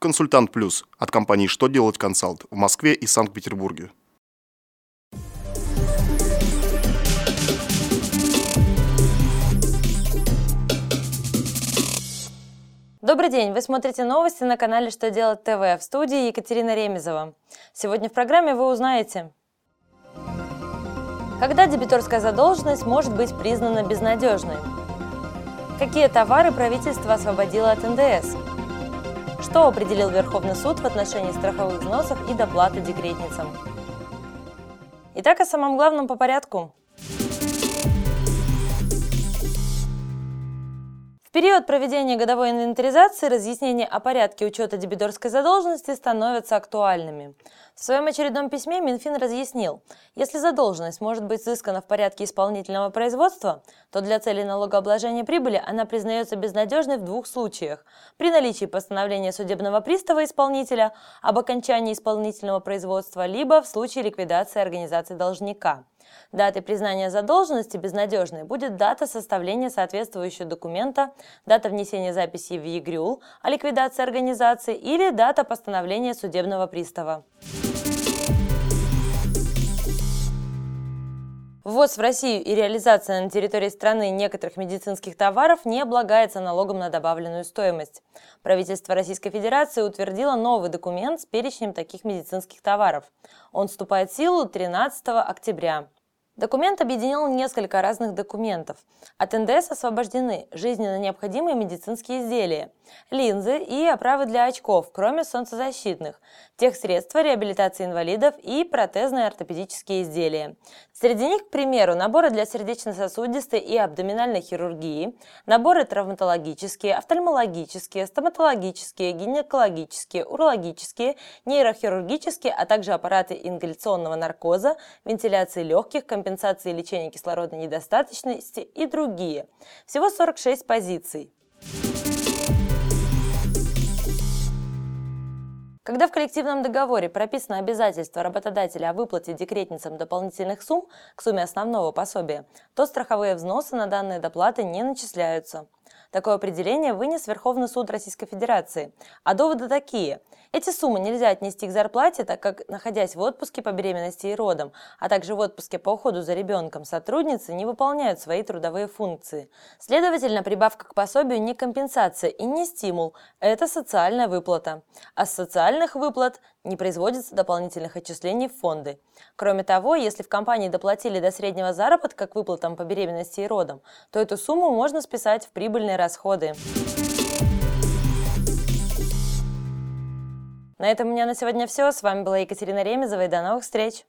Консультант Плюс от компании «Что делать консалт» в Москве и Санкт-Петербурге. Добрый день! Вы смотрите новости на канале «Что делать ТВ» в студии Екатерина Ремезова. Сегодня в программе вы узнаете, когда дебиторская задолженность может быть признана безнадежной, какие товары правительство освободило от НДС, что определил Верховный суд в отношении страховых взносов и доплаты декретницам. Итак, о самом главном по порядку. В период проведения годовой инвентаризации разъяснения о порядке учета дебиторской задолженности становятся актуальными. В своем очередном письме Минфин разъяснил, если задолженность может быть сыскана в порядке исполнительного производства, то для целей налогообложения прибыли она признается безнадежной в двух случаях. При наличии постановления судебного пристава исполнителя об окончании исполнительного производства, либо в случае ликвидации организации должника. Датой признания задолженности безнадежной будет дата составления соответствующего документа, дата внесения записи в ЕГРЮЛ о ликвидации организации или дата постановления судебного пристава. Ввоз в Россию и реализация на территории страны некоторых медицинских товаров не облагается налогом на добавленную стоимость. Правительство Российской Федерации утвердило новый документ с перечнем таких медицинских товаров. Он вступает в силу 13 октября. Документ объединил несколько разных документов. От НДС освобождены жизненно необходимые медицинские изделия, линзы и оправы для очков, кроме солнцезащитных, техсредства реабилитации инвалидов и протезные ортопедические изделия. Среди них, к примеру, наборы для сердечно-сосудистой и абдоминальной хирургии, наборы травматологические, офтальмологические, стоматологические, гинекологические, урологические, нейрохирургические, а также аппараты ингаляционного наркоза, вентиляции легких, компенсации лечения кислородной недостаточности и другие. Всего 46 позиций. Когда в коллективном договоре прописано обязательство работодателя о выплате декретницам дополнительных сумм к сумме основного пособия, то страховые взносы на данные доплаты не начисляются. Такое определение вынес Верховный суд Российской Федерации. А доводы такие. Эти суммы нельзя отнести к зарплате, так как, находясь в отпуске по беременности и родам, а также в отпуске по уходу за ребенком, сотрудницы не выполняют свои трудовые функции. Следовательно, прибавка к пособию не компенсация и не стимул, это социальная выплата. А с социальных выплат не производится дополнительных отчислений в фонды. Кроме того, если в компании доплатили до среднего заработка к выплатам по беременности и родам, то эту сумму можно списать в прибыльные расходы. На этом у меня на сегодня все. С вами была Екатерина Ремезова и до новых встреч!